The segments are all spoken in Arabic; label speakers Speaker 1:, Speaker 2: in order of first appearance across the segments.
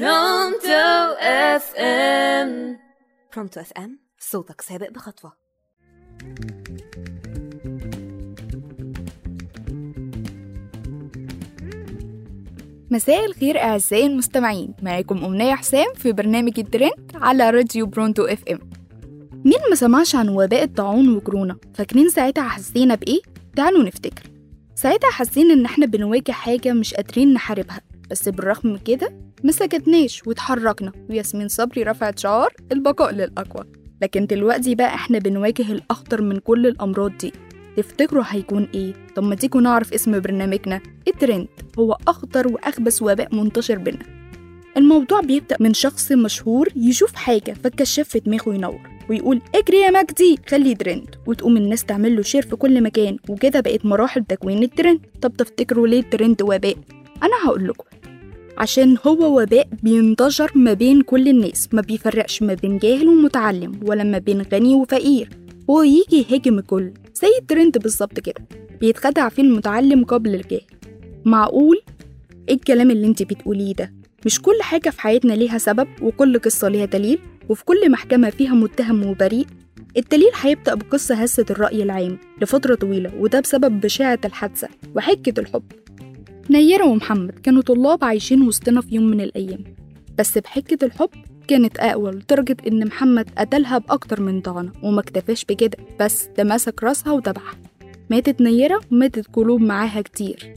Speaker 1: برونتو FM
Speaker 2: برونتو FM صوتك سابق بخطوة.
Speaker 3: مساء الخير أعزائي المستمعين. معاكم أمنية حسام في برنامج الترند على راديو برونتو FM مين ما سمعش عن وباء الطاعون وكورونا؟ فاكرين ساعتها حسينا بإيه؟ تعالوا نفتكر. ساعتها حاسين إن إحنا بنواجه حاجة مش قادرين نحاربها. بس بالرغم من كده ما سكتناش واتحركنا. وياسمين صبري رفعت شعار البقاء للأقوى. لكن دلوقتي بقى إحنا بنواجه الأخطر من كل الأمراض دي. تفتكروا هيكون إيه؟ طب ما تيجوا نعرف اسم برنامجنا. الترند هو أخطر وأخبث وباء منتشر بينا. الموضوع بيبدأ من شخص مشهور يشوف حاجة فالكشاف في دماغه ينور ويقول اجري يا مجدي خلي ترند. وتقوم الناس تعمل له share في كل مكان. وكده بقت مراحل تكوين الترند. طب تفتكروا ليه الترند وباء؟ أنا هقول لكم عشان هو وباء بينتشر ما بين كل الناس. ما بيفرقش ما بين جاهل ومتعلم ولا ما بين غني وفقير. هو يجي يهاجم الكل. زي الترند بالظبط كده. بيتخدع فيه المتعلم قبل الجاهل. معقول؟ إيه الكلام اللي انت بتقوليه ده؟ مش كل حاجة في حياتنا ليها سبب وكل قصة ليها دليل وفي كل محكمة فيها متهم وبريء الدليل هيبدأ بقصة هزت الرأي العام لفترة طويلة وده بسبب بشاعة الحادثة وحكة الحب. نيرة ومحمد كانوا طلاب عايشين وسطنا في يوم من الأيام. بس بحكة الحب كانت أقوى لدرجة إن محمد قتلها بأكتر من طعنة وما اكتفاش بكده بس ده مسك راسها وذبحها ماتت نيرة وماتت قلوب معاها كتير.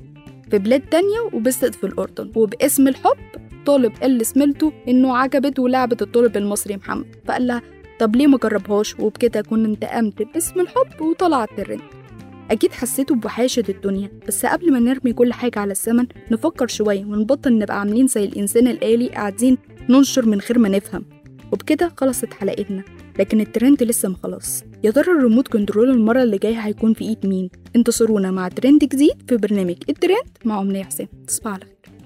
Speaker 3: في بلاد تانية وبست في الأردن وباسم الحب طالب قال لزميلته إنه عجبت ولعبت الطالب المصري محمد فقال لها طب ليه ما جربهاش؟ وبكده كنت انتقمت باسم الحب وطلعت ترند أكيد حسيتوا بوحاشة الدنيا بس قبل ما نرمي كل حاجة على الزمن نفكر شوية ونبطل نبقى عاملين زي الإنسان الآلي قاعدين ننشر من غير ما نفهم. وبكده خلصت حلقتنا لكن الترند لسه ما خلص. يا ترى ال remote control المرة اللي جاية هيكون في إيد مين؟ انتظرونا مع ترند جديد في برنامج الترند مع أمنية حسام تصبحوا على خير.